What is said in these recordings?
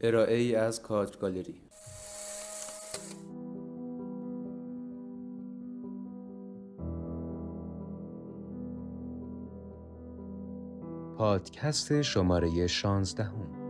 ارائه ای از کادر گالری پادکست شماره 16 هم.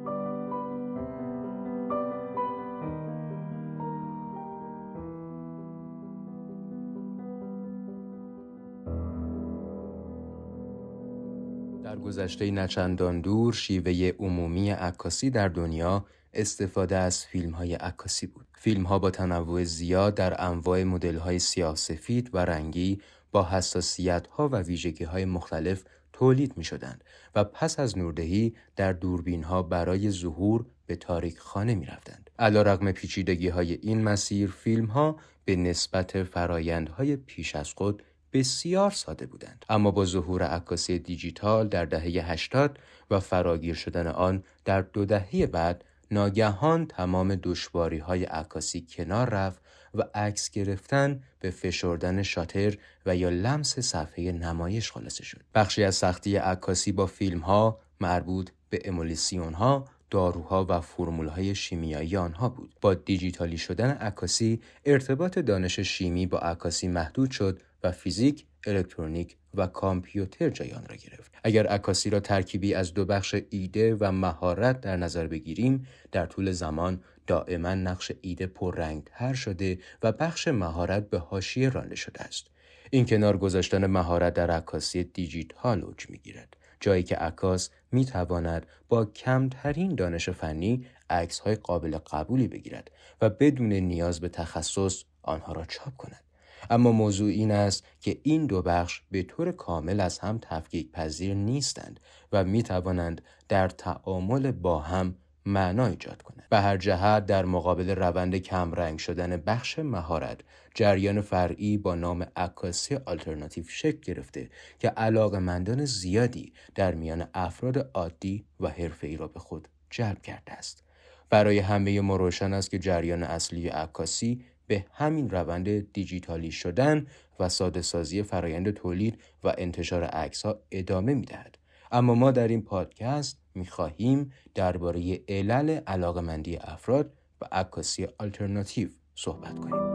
در گذشته نچندان دور شیوه عمومی عکاسی در دنیا استفاده از فیلم های عکاسی بود. فیلم ها با تنوع زیاد در انواع مدل های سیاه سفید و رنگی با حساسیت ها و ویژگی های مختلف تولید می شدند و پس از نوردهی در دوربین ها برای ظهور به تاریک خانه می رفتند. علا رقم پیچیدگی های این مسیر فیلم ها به نسبت فرایندهای پیش از خود بسیار ساده بودند اما با ظهور عکاسی دیجیتال در دهه 80 و فراگیر شدن آن در دو دهه بعد ناگهان تمام دشواری های عکاسی کنار رفت و عکس گرفتن به فشردن شاتر و یا لمس صفحه نمایش خلاصه شد. بخشی از سختی عکاسی با فیلم ها مربوط به امولیسیون ها داروها و های شیمیایی آنها بود. با دیجیتالی شدن عکاسی ارتباط دانش شیمی با عکاسی محدود شد و فیزیک، الکترونیک و کامپیوتر جای آن را گرفت. اگر عکاسی را ترکیبی از دو بخش ایده و مهارت در نظر بگیریم، در طول زمان دائما نقش ایده پررنگتر شده و بخش مهارت به حاشیه رانده شده است. این کنار گذاشتن مهارت در عکاسی دیجیتال اوج می‌گیرد. جایی که عکاس می تواند با کمترین دانش فنی عکس های قابل قبولی بگیرد و بدون نیاز به تخصص آنها را چاپ کند. اما موضوع این است که این دو بخش به طور کامل از هم تفکیک پذیر نیستند و می توانند در تعامل با هم معنا ایجاد کنند. به هر جهت در مقابل روند کمرنگ شدن بخش مهارت جریان فرعی با نام عکاسی آلترناتیو شکل گرفته که علاقمندان زیادی در میان افراد عادی و حرفه‌ای را به خود جلب کرده است. برای همه ما روشن است که جریان اصلی عکاسی به همین روند دیجیتالی شدن و ساده سازی فرایند تولید و انتشار عکس ها ادامه می دهد. اما ما در این پادکست می خواهیم درباره علل علاقمندی افراد و عکاسی آلترناتیو صحبت کنیم.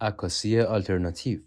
عکاسی آلترناتیو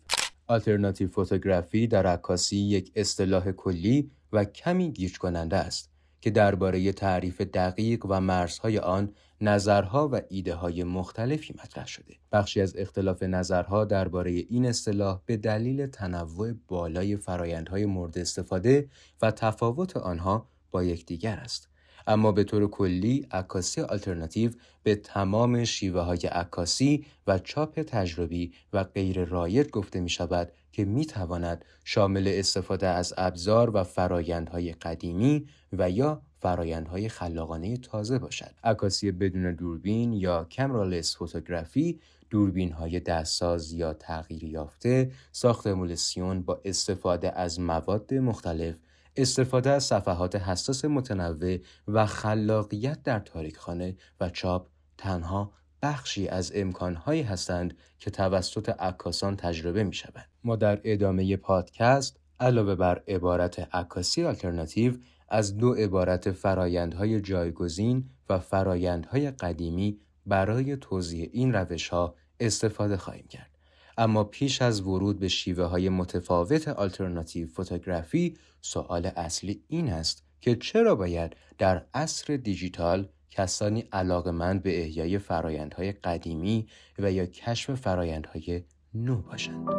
alternative photography در عکاسی یک اصطلاح کلی و کمی گیج کننده است که درباره تعریف دقیق و مرزهای آن نظرها و ایده های مختلفی مطرح شده. بخشی از اختلاف نظرها درباره این اصطلاح به دلیل تنوع بالای فرایندهای مورد استفاده و تفاوت آنها با یکدیگر است. اما به طور کلی عکاسی آلترناتیو به تمام شیوه های عکاسی و چاپ تجربی و غیر رایج گفته می شود که می تواند شامل استفاده از ابزار و فرایندهای قدیمی و یا فرایندهای خلاقانه تازه باشد. عکاسی بدون دوربین یا کمرالس فوتوگرافی دوربین های دستساز یا تغییر یافته، ساخت امولسیون با استفاده از مواد مختلف استفاده از صفحات حساس متنوع و خلاقیت در تاریکخانه و چاپ تنها بخشی از امکانهایی هستند که توسط عکاسان تجربه می شوند. ما در ادامه پادکست علاوه بر عبارت عکاسی آلترناتیو از دو عبارت فرایندهای جایگزین و فرایندهای قدیمی برای توضیح این روش ها استفاده خواهیم کرد. اما پیش از ورود به شیوه های متفاوت آلترناتیو فوتوگرافی سوال اصلی این است که چرا باید در عصر دیجیتال کسانی علاقمند به احیای فرایندهای قدیمی و یا کشف فرایندهای نو باشند.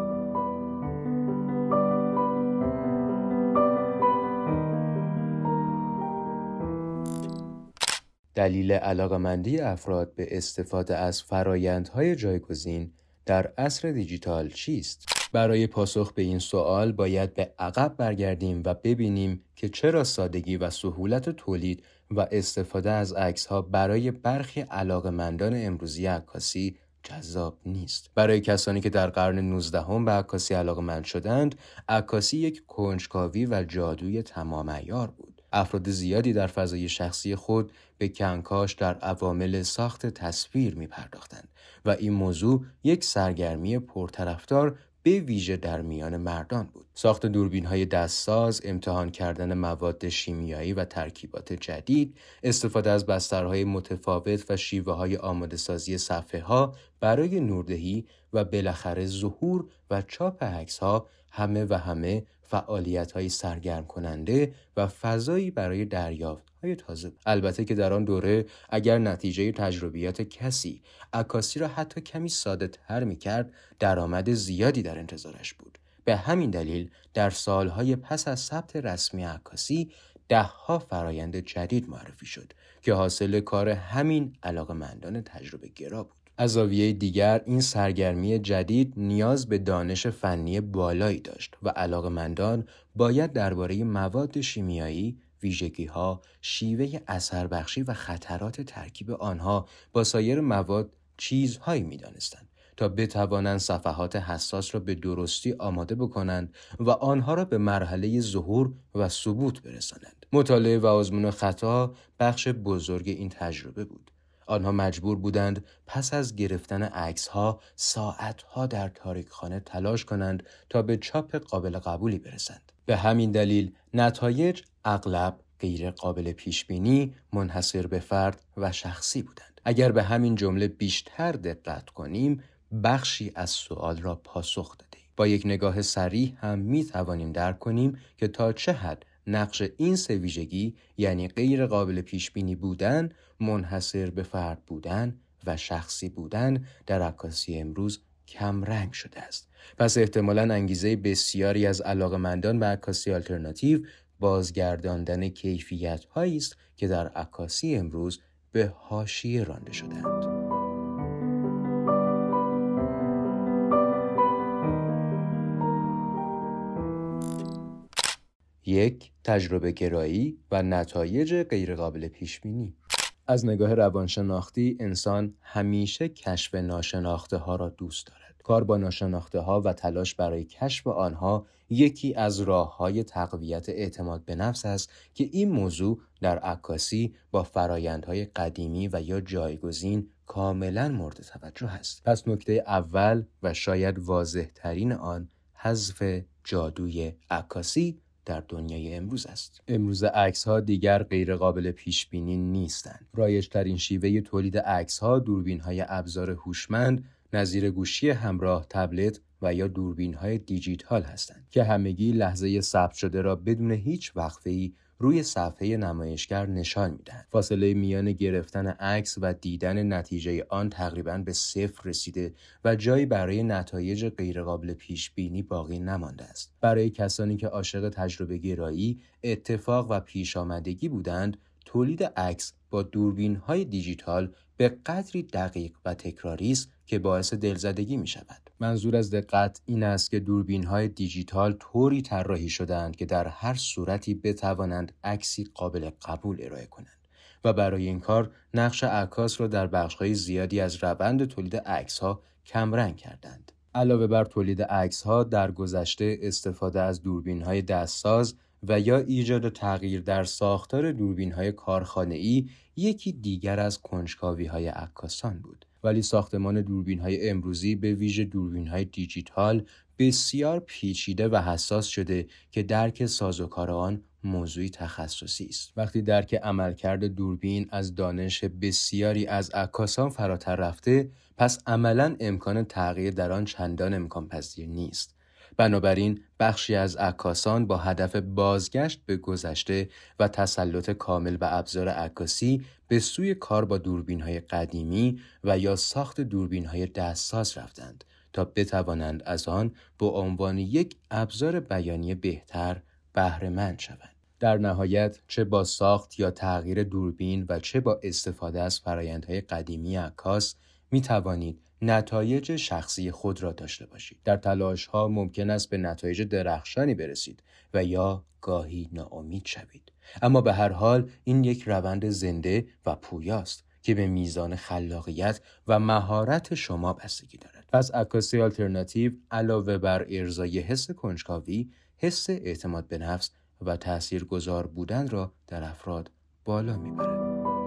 دلیل علاقمندی افراد به استفاده از فرایندهای جایگزین در عصر دیجیتال چیست؟ برای پاسخ به این سوال باید به عقب برگردیم و ببینیم که چرا سادگی و سهولت تولید و استفاده از عکس ها برای برخی علاقمندان امروزی عکاسی جذاب نیست برای کسانی که در قرن 19 هم به عکاسی علاقمند شدند عکاسی یک کنجکاوی و جادوی تمام ایار بود افراد زیادی در فضای شخصی خود به کنکاش در عوامل ساخت تصویر می پرداختند و این موضوع یک سرگرمی پرطرفدار به ویژه در میان مردان بود. ساخت دوربین های دستساز، امتحان کردن مواد شیمیایی و ترکیبات جدید، استفاده از بسترهای متفاوت و شیوه های آماده سازی صفحه ها برای نوردهی و بالاخره ظهور و چاپ عکس ها همه و همه فعالیت های سرگرم کننده و فضایی برای دریافت های تازه. البته که در آن دوره اگر نتیجه تجربیات کسی عکاسی را حتی کمی ساده تر می کرد درآمد زیادی در انتظارش بود. به همین دلیل در سالهای پس از ثبت رسمی عکاسی دهها فرایند جدید معرفی شد که حاصل کار همین علاقمندان تجربه گرا بود. از زاویه دیگر این سرگرمی جدید نیاز به دانش فنی بالایی داشت و علاقمندان باید درباره مواد شیمیایی، ویژگی ها، شیوه اثر بخشی و خطرات ترکیب آنها با سایر مواد چیزهایی می دانستند تا بتوانند صفحات حساس را به درستی آماده بکنند و آنها را به مرحله ظهور و ثبوت برسانند. مطالعه و آزمون خطا بخش بزرگ این تجربه بود. آنها مجبور بودند پس از گرفتن عکس ها ساعت ها در تاریک خانه تلاش کنند تا به چاپ قابل قبولی برسند. به همین دلیل نتایج اغلب غیر قابل پیش بینی، منحصر به فرد و شخصی بودند. اگر به همین جمله بیشتر دقت کنیم، بخشی از سوال را پاسخ داده. با یک نگاه سریح هم می توانیم درک کنیم که تا چه حد نقش این سه ویژگی یعنی غیر قابل پیش بینی بودن، منحصر به فرد بودن و شخصی بودن در عکاسی امروز کم رنگ شده است. پس احتمالا انگیزه بسیاری از علاقمندان به عکاسی آلترناتیو بازگرداندن کیفیت هایی است که در عکاسی امروز به حاشیه رانده شدهاند. یک تجربه گرایی و نتایج غیرقابل پیش بینی از نگاه روانشناختی انسان همیشه کشف ناشناخته ها را دوست دارد. کار با ناشناخته ها و تلاش برای کشف آنها یکی از راه های تقویت اعتماد به نفس است که این موضوع در عکاسی با فرایندهای قدیمی و یا جایگزین کاملا مورد توجه است. پس نکته اول و شاید واضح ترین آن حذف جادوی عکاسی در دنیای امروز است. امروز عکس ها دیگر غیر قابل پیش بینی نیستند. رایج ترین شیوه تولید عکس ها دوربین های ابزار هوشمند نظیر گوشی همراه تبلت و یا دوربین های دیجیتال هستند که همگی لحظه ثبت شده را بدون هیچ وقفه روی صفحه نمایشگر نشان می‌دهند. فاصله میان گرفتن عکس و دیدن نتیجه آن تقریبا به صفر رسیده و جایی برای نتایج غیرقابل پیش بینی باقی نمانده است. برای کسانی که عاشق تجربه گرایی، اتفاق و پیش آمدگی بودند، تولید عکس با دوربین های دیجیتال به قدری دقیق و تکراری است که باعث دلزدگی می شود. منظور از دقت این است که دوربین های دیجیتال طوری طراحی شدهاند که در هر صورتی بتوانند عکسی قابل قبول ارائه کنند و برای این کار نقش عکاس را در بخشهای زیادی از روند تولید عکس ها کمرنگ کردند. علاوه بر تولید عکس ها در گذشته استفاده از دوربین های دستساز و یا ایجاد تغییر در ساختار دوربین های کارخانه ای یکی دیگر از کنجکاوی های عکاسان بود. ولی ساختمان دوربین های امروزی به ویژه دوربین های دیجیتال بسیار پیچیده و حساس شده که درک سازوکار آن موضوعی تخصصی است وقتی درک عملکرد دوربین از دانش بسیاری از عکاسان فراتر رفته پس عملا امکان تغییر در آن چندان امکان پذیر نیست بنابراین بخشی از عکاسان با هدف بازگشت به گذشته و تسلط کامل به ابزار عکاسی به سوی کار با دوربین های قدیمی و یا ساخت دوربین های دستساز رفتند تا بتوانند از آن به عنوان یک ابزار بیانی بهتر بهرهمند شوند. در نهایت چه با ساخت یا تغییر دوربین و چه با استفاده از فرایندهای قدیمی عکاس می توانید نتایج شخصی خود را داشته باشید. در تلاش ها ممکن است به نتایج درخشانی برسید و یا گاهی ناامید شوید. اما به هر حال این یک روند زنده و پویاست که به میزان خلاقیت و مهارت شما بستگی دارد. پس عکاسی آلترناتیو علاوه بر ارزای حس کنجکاوی، حس اعتماد به نفس و تاثیرگذار بودن را در افراد بالا می‌برد.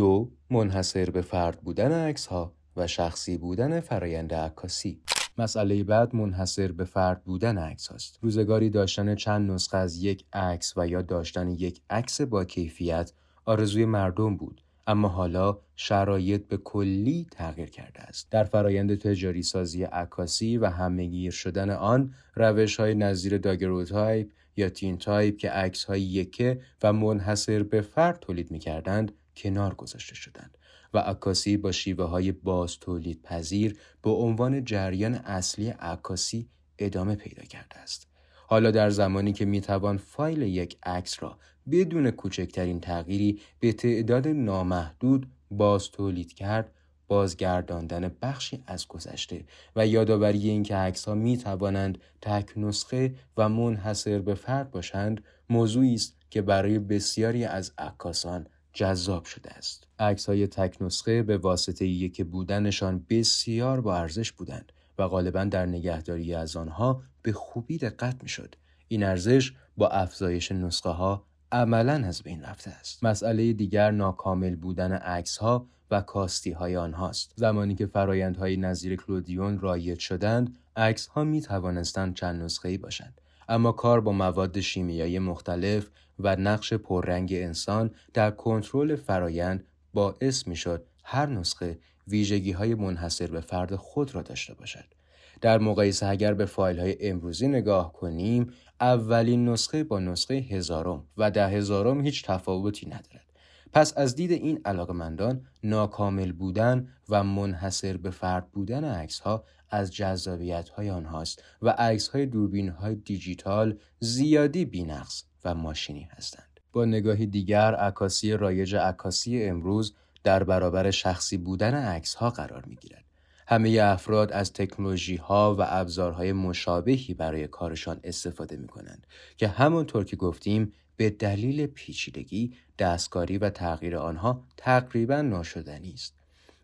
دو منحصر به فرد بودن عکس ها و شخصی بودن فرایند عکاسی مسئله بعد منحصر به فرد بودن عکس هاست. روزگاری داشتن چند نسخه از یک عکس و یا داشتن یک عکس با کیفیت آرزوی مردم بود اما حالا شرایط به کلی تغییر کرده است. در فرایند تجاری سازی عکاسی و همهگیر شدن آن روش های نظیر داگروتایپ یا تین تایپ که عکس های یکه و منحصر به فرد تولید می کردند کنار گذاشته شدند و عکاسی با شیوه های باز تولید پذیر به عنوان جریان اصلی عکاسی ادامه پیدا کرده است. حالا در زمانی که می‌توان فایل یک عکس را بدون کوچکترین تغییری به تعداد نامحدود باز تولید کرد بازگرداندن بخشی از گذشته و یادآوری اینکه عکس ها می توانند تک نسخه و منحصر به فرد باشند موضوعی است که برای بسیاری از عکاسان جذاب شده است. عکس های تک نسخه به واسطه یک بودنشان بسیار با ارزش بودند و غالبا در نگهداری از آنها به خوبی دقت می شد. این ارزش با افزایش نسخه ها عملا از بین رفته است. مسئله دیگر ناکامل بودن عکس ها و کاستی های آنهاست. زمانی که فرایندهای نظیر کلودیون رایج شدند، عکس ها می توانستند چند نسخه ای باشند. اما کار با مواد شیمیایی مختلف و نقش پررنگ انسان در کنترل فرایند باعث می شد هر نسخه ویژگی های منحصر به فرد خود را داشته باشد. در مقایسه اگر به فایل های امروزی نگاه کنیم اولین نسخه با نسخه هزارم و ده هزارم هیچ تفاوتی ندارد. پس از دید این علاقمندان ناکامل بودن و منحصر به فرد بودن عکس ها از جذابیت های آنهاست و عکس های دوربین های دیجیتال زیادی بینقص و ماشینی هستند. با نگاهی دیگر عکاسی رایج عکاسی امروز در برابر شخصی بودن عکس ها قرار می گیرد. همه افراد از تکنولوژی ها و ابزارهای مشابهی برای کارشان استفاده می کنند که همانطور که گفتیم به دلیل پیچیدگی دستکاری و تغییر آنها تقریبا ناشدنی است.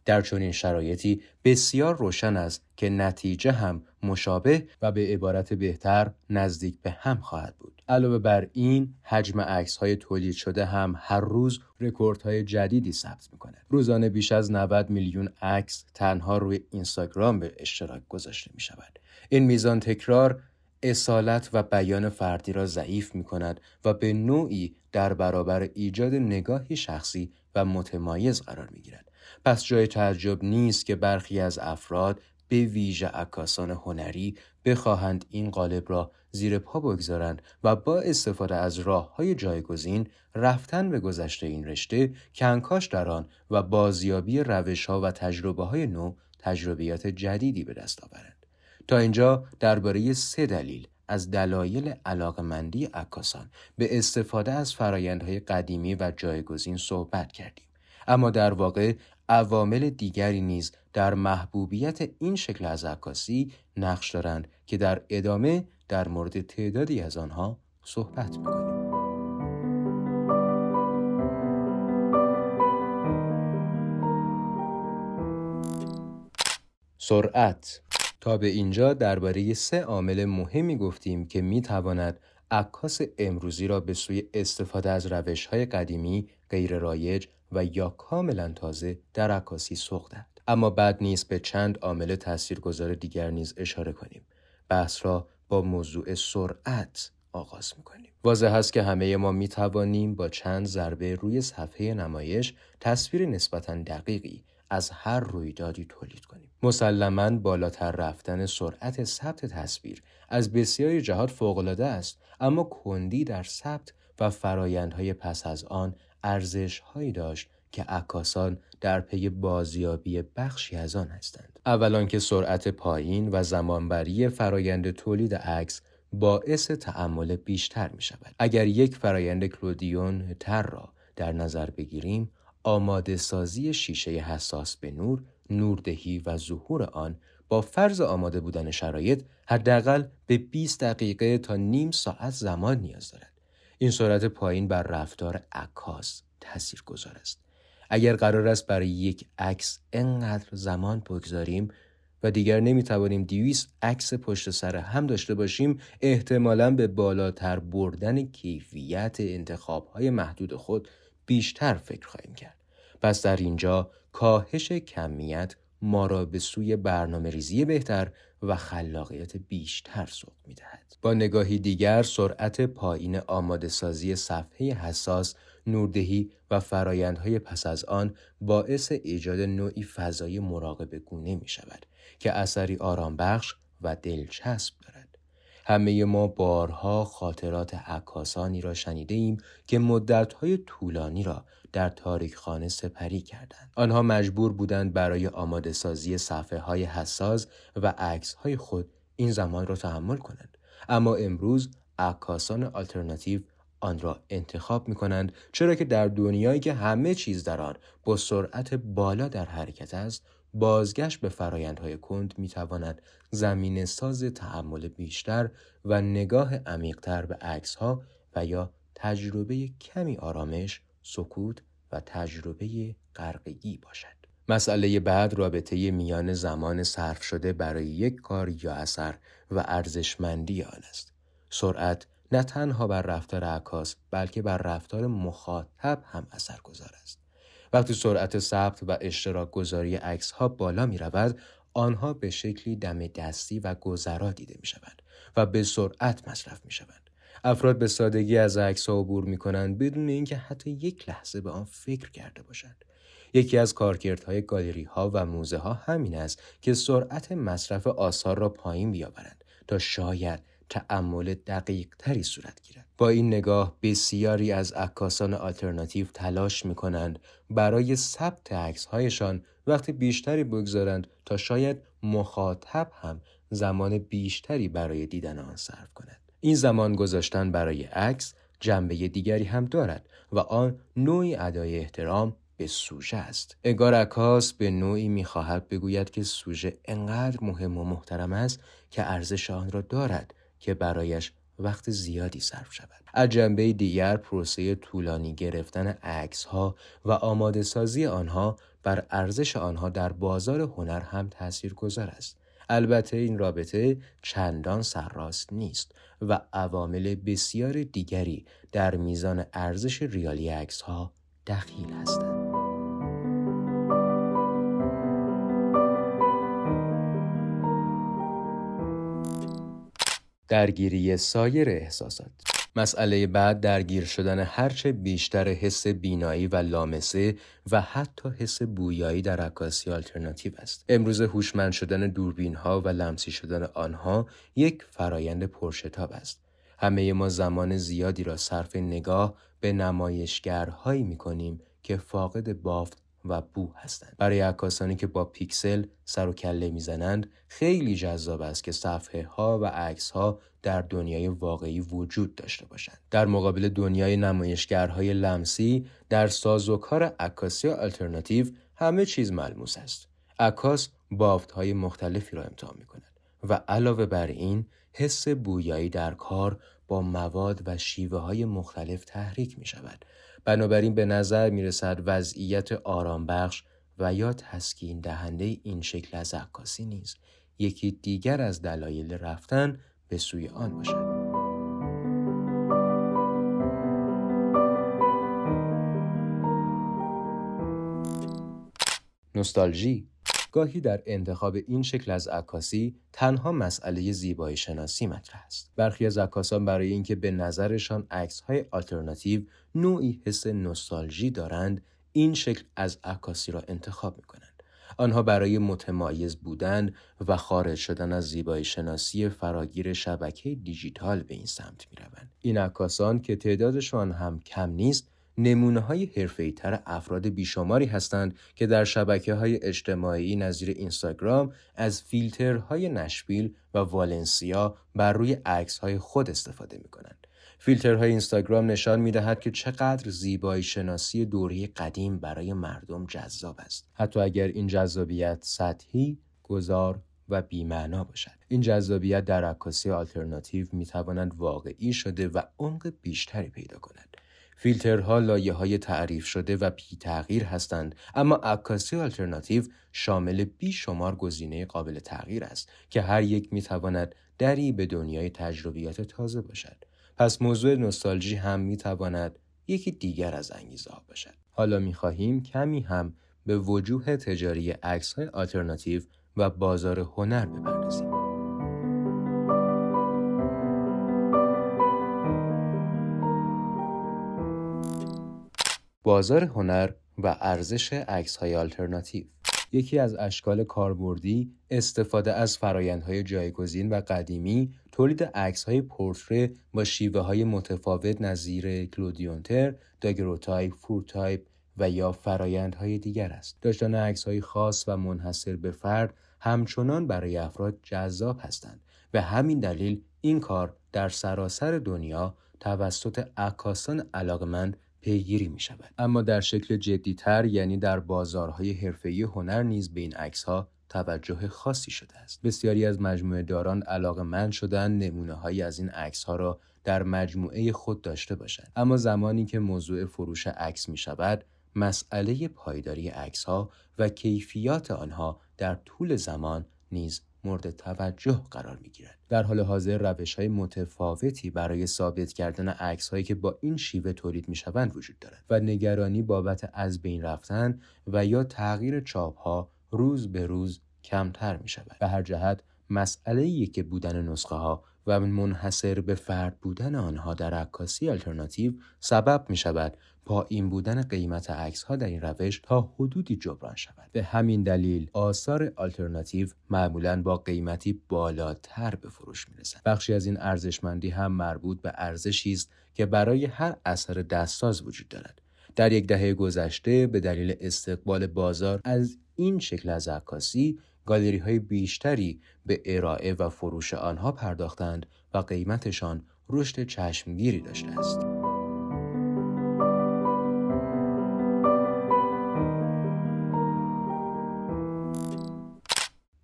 در چنین شرایطی بسیار روشن است که نتیجه هم مشابه و به عبارت بهتر نزدیک به هم خواهد بود. علاوه بر این حجم عکس های تولید شده هم هر روز رکوردهای جدیدی ثبت می‌کنه. روزانه بیش از 90 میلیون عکس تنها روی اینستاگرام به اشتراک گذاشته می شود. این میزان تکرار اصالت و بیان فردی را ضعیف می کند و به نوعی در برابر ایجاد نگاهی شخصی و متمایز قرار می گیرد. پس جای تعجب نیست که برخی از افراد به ویژه عکاسان هنری بخواهند این قالب را زیر پا بگذارند و با استفاده از راه های جایگزین رفتن به گذشته این رشته کنکاش در آن و بازیابی روش ها و تجربه های نو تجربیات جدیدی به دست آورند. تا اینجا درباره سه دلیل از دلایل علاقمندی عکاسان به استفاده از فرایندهای قدیمی و جایگزین صحبت کردیم. اما در واقع عوامل دیگری نیز در محبوبیت این شکل از عکاسی نقش دارند که در ادامه در مورد تعدادی از آنها صحبت می‌کنیم. سرعت تا به اینجا درباره سه عامل مهمی گفتیم که می تواند عکاس امروزی را به سوی استفاده از روش های قدیمی غیر رایج و یا کاملا تازه در عکاسی سوق اما بعد نیست به چند عامل تاثیرگذار دیگر نیز اشاره کنیم. بحث را با موضوع سرعت آغاز می‌کنیم. واضح است که همه ما می توانیم با چند ضربه روی صفحه نمایش تصویر نسبتا دقیقی از هر رویدادی تولید کنیم. مسلما بالاتر رفتن سرعت ثبت تصویر از بسیاری جهات فوقالعاده است اما کندی در ثبت و فرایندهای پس از آن ارزش هایی داشت که عکاسان در پی بازیابی بخشی از آن هستند. اولان که سرعت پایین و زمانبری فرایند تولید عکس باعث تعمل بیشتر می شود. اگر یک فرایند کلودیون تر را در نظر بگیریم، آماده سازی شیشه حساس به نور، نوردهی و ظهور آن با فرض آماده بودن شرایط حداقل به 20 دقیقه تا نیم ساعت زمان نیاز دارد. این سرعت پایین بر رفتار عکاس تاثیر گذار است. اگر قرار است برای یک عکس انقدر زمان بگذاریم و دیگر نمی‌توانیم دیویس عکس پشت سر هم داشته باشیم احتمالا به بالاتر بردن کیفیت انتخاب های محدود خود بیشتر فکر خواهیم کرد. پس در اینجا کاهش کمیت ما را به سوی برنامه ریزی بهتر و خلاقیت بیشتر سوق می دهد. با نگاهی دیگر سرعت پایین آماده سازی صفحه حساس نوردهی و فرایندهای پس از آن باعث ایجاد نوعی فضای مراقب گونه می شود که اثری آرام بخش و دلچسب دارد. همه ما بارها خاطرات عکاسانی را شنیده ایم که مدتهای طولانی را در تاریک خانه سپری کردند. آنها مجبور بودند برای آماده سازی صفحه های حساس و عکس های خود این زمان را تحمل کنند. اما امروز عکاسان آلترناتیو آن را انتخاب می کنند چرا که در دنیایی که همه چیز در آن با سرعت بالا در حرکت است بازگشت به فرایندهای کند می تواند زمین ساز تحمل بیشتر و نگاه عمیقتر به عکس ها و یا تجربه کمی آرامش، سکوت و تجربه غرقگی باشد. مسئله بعد رابطه میان زمان صرف شده برای یک کار یا اثر و ارزشمندی آن است. سرعت نه تنها بر رفتار عکاس بلکه بر رفتار مخاطب هم اثر گذار است. وقتی سرعت ثبت و اشتراک گذاری عکس ها بالا می رود، آنها به شکلی دم دستی و گذرا دیده می شوند و به سرعت مصرف می شوند. افراد به سادگی از عکس ها عبور می کنند بدون اینکه حتی یک لحظه به آن فکر کرده باشند. یکی از کارکردهای گالری ها و موزه ها همین است که سرعت مصرف آثار را پایین بیاورند تا شاید تعمل دقیق تری صورت گیرد. با این نگاه بسیاری از عکاسان آلترناتیو تلاش می کنند برای ثبت عکس هایشان وقتی بیشتری بگذارند تا شاید مخاطب هم زمان بیشتری برای دیدن آن صرف کند. این زمان گذاشتن برای عکس جنبه دیگری هم دارد و آن نوعی ادای احترام به سوژه است انگار عکاس به نوعی می‌خواهد بگوید که سوژه انقدر مهم و محترم است که ارزش آن را دارد که برایش وقت زیادی صرف شود. از جنبه دیگر پروسه طولانی گرفتن عکس ها و آماده سازی آنها بر ارزش آنها در بازار هنر هم تأثیر گذار است. البته این رابطه چندان سرراست نیست و عوامل بسیار دیگری در میزان ارزش ریالی عکس ها دخیل هستند. درگیری سایر احساسات مسئله بعد درگیر شدن هرچه بیشتر حس بینایی و لامسه و حتی حس بویایی در عکاسی آلترناتیو است. امروز هوشمند شدن دوربین ها و لمسی شدن آنها یک فرایند پرشتاب است. همه ما زمان زیادی را صرف نگاه به نمایشگرهایی می کنیم که فاقد بافت و بو هستند. برای عکاسانی که با پیکسل سر و کله می‌زنند خیلی جذاب است که صفحه ها و عکس ها در دنیای واقعی وجود داشته باشند. در مقابل دنیای نمایشگرهای لمسی در سازوکار عکاسی آلترناتیو همه چیز ملموس است. عکاس بافت های مختلفی را امتحان می کند و علاوه بر این حس بویایی در کار با مواد و شیوه های مختلف تحریک می شود بنابراین به نظر می رسد وضعیت آرام بخش و یا تسکین دهنده این شکل از عکاسی نیز یکی دیگر از دلایل رفتن به سوی آن باشد. نوستالژی گاهی در انتخاب این شکل از عکاسی تنها مسئله زیبایی شناسی مطرح است. برخی از عکاسان برای اینکه به نظرشان عکس های آلترناتیو نوعی حس نوستالژی دارند، این شکل از عکاسی را انتخاب می کنند. آنها برای متمایز بودن و خارج شدن از زیبایی شناسی فراگیر شبکه دیجیتال به این سمت می روند. این عکاسان که تعدادشان هم کم نیست نمونه های حرفه تر افراد بیشماری هستند که در شبکه های اجتماعی نظیر اینستاگرام از فیلترهای نشبیل و والنسیا بر روی عکس های خود استفاده می کنند. فیلترهای اینستاگرام نشان می دهد که چقدر زیبایی شناسی دوره قدیم برای مردم جذاب است. حتی اگر این جذابیت سطحی، گذار و بیمعنا باشد. این جذابیت در عکاسی آلترناتیو می توانند واقعی شده و عمق بیشتری پیدا کند. فیلترها لایه های تعریف شده و بی تغییر هستند اما عکاسی آلترناتیو شامل بیشمار گزینه قابل تغییر است که هر یک می تواند دری به دنیای تجربیات تازه باشد پس موضوع نوستالژی هم می تواند یکی دیگر از انگیزه ها باشد حالا می‌خواهیم کمی هم به وجوه تجاری عکس های آلترناتیو و بازار هنر بپردازیم. بازار هنر و ارزش عکس های آلترناتیو یکی از اشکال کاربردی استفاده از فرایندهای جایگزین و قدیمی تولید های پورتره با شیوه های متفاوت نظیر کلودیونتر، داگروتایپ، فورتایپ و یا فرایندهای دیگر است. داشتن های خاص و منحصر به فرد همچنان برای افراد جذاب هستند و همین دلیل این کار در سراسر دنیا توسط عکاسان علاقمند پیگیری می شود. اما در شکل جدیتر یعنی در بازارهای حرفه‌ای هنر نیز به این ها توجه خاصی شده است. بسیاری از مجموعه داران علاقه من شدن نمونه هایی از این عکس ها را در مجموعه خود داشته باشند. اما زمانی که موضوع فروش عکس می شود، مسئله پایداری عکس ها و کیفیات آنها در طول زمان نیز مورد توجه قرار می گیرد. در حال حاضر روش های متفاوتی برای ثابت کردن عکس هایی که با این شیوه تولید می شوند وجود دارد و نگرانی بابت از بین رفتن و یا تغییر چاپ ها روز به روز کمتر می شود. به هر جهت مسئله که بودن نسخه ها و منحصر به فرد بودن آنها در عکاسی آلترناتیو سبب می شود این بودن قیمت عکس ها در این روش تا حدودی جبران شود. به همین دلیل آثار آلترناتیو معمولا با قیمتی بالاتر به فروش می‌رسند. بخشی از این ارزشمندی هم مربوط به ارزشی است که برای هر اثر دستساز وجود دارد. در یک دهه گذشته به دلیل استقبال بازار از این شکل از عکاسی گالری های بیشتری به ارائه و فروش آنها پرداختند و قیمتشان رشد چشمگیری داشته است.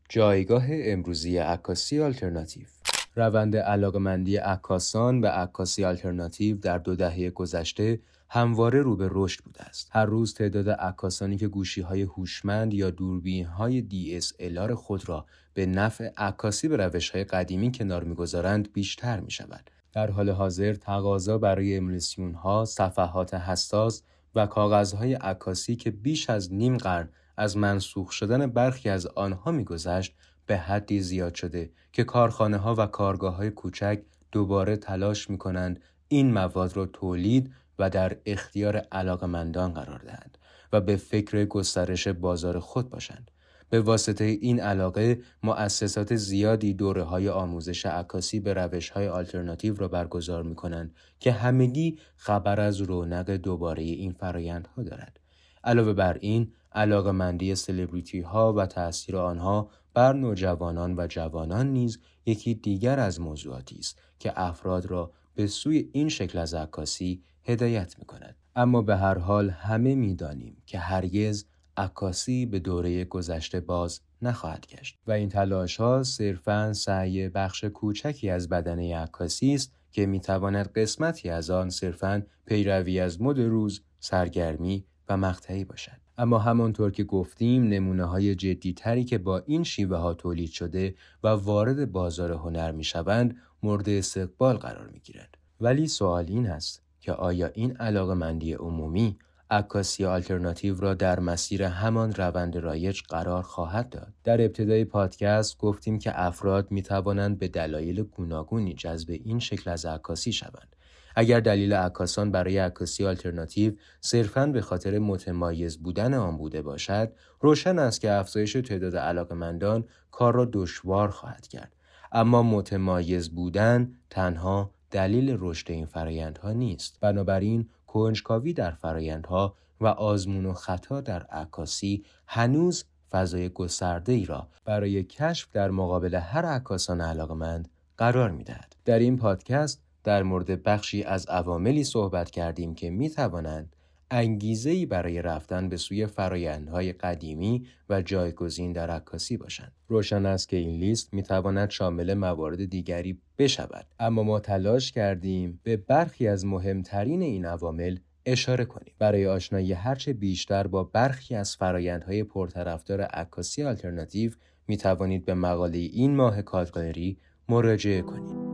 جایگاه امروزی عکاسی آلترناتیو روند علاقمندی عکاسان به عکاسی آلترناتیو در دو دهه گذشته همواره رو به رشد بوده است. هر روز تعداد عکاسانی که گوشی های هوشمند یا دوربین های DSLR خود را به نفع عکاسی به روش های قدیمی کنار می‌گذارند بیشتر می شود. در حال حاضر تقاضا برای امیلیسیون ها، صفحات حساس و کاغذهای عکاسی که بیش از نیم قرن از منسوخ شدن برخی از آنها میگذشت به حدی زیاد شده که کارخانه ها و کارگاه های کوچک دوباره تلاش می کنند این مواد را تولید و در اختیار علاقمندان قرار دهند و به فکر گسترش بازار خود باشند. به واسطه این علاقه مؤسسات زیادی دوره های آموزش عکاسی به روش های آلترناتیو را برگزار می کنند که همگی خبر از رونق دوباره این فرایندها دارد. علاوه بر این علاقمندی سلبریتی ها و تأثیر آنها بر نوجوانان و جوانان نیز یکی دیگر از موضوعاتی است که افراد را به سوی این شکل از عکاسی هدایت می کند. اما به هر حال همه می دانیم که هرگز عکاسی به دوره گذشته باز نخواهد گشت و این تلاش ها صرفا سعی بخش کوچکی از بدنه عکاسی است که می تواند قسمتی از آن صرفا پیروی از مد روز، سرگرمی و مقطعی باشد. اما همانطور که گفتیم نمونه های جدی تری که با این شیوه ها تولید شده و وارد بازار هنر می شوند مورد استقبال قرار می گیرند. ولی سوال این است که آیا این علاقمندی عمومی عکاسی آلترناتیو را در مسیر همان روند رایج قرار خواهد داد. در ابتدای پادکست گفتیم که افراد می توانند به دلایل گوناگونی جذب این شکل از عکاسی شوند اگر دلیل عکاسان برای عکاسی آلترناتیو صرفاً به خاطر متمایز بودن آن بوده باشد روشن است که افزایش تعداد علاقمندان کار را دشوار خواهد کرد اما متمایز بودن تنها دلیل رشد این فرایندها نیست بنابراین کنجکاوی در فرایندها و آزمون و خطا در عکاسی هنوز فضای گسترده ای را برای کشف در مقابل هر عکاسان علاقمند قرار می دهد. در این پادکست در مورد بخشی از عواملی صحبت کردیم که می توانند انگیزه‌ای برای رفتن به سوی فرایندهای قدیمی و جایگزین در عکاسی باشند. روشن است که این لیست می تواند شامل موارد دیگری بشود اما ما تلاش کردیم به برخی از مهمترین این عوامل اشاره کنیم برای آشنایی هرچه بیشتر با برخی از فرایندهای پرطرفدار عکاسی آلترناتیو می توانید به مقاله این ماه کالگالری مراجعه کنید.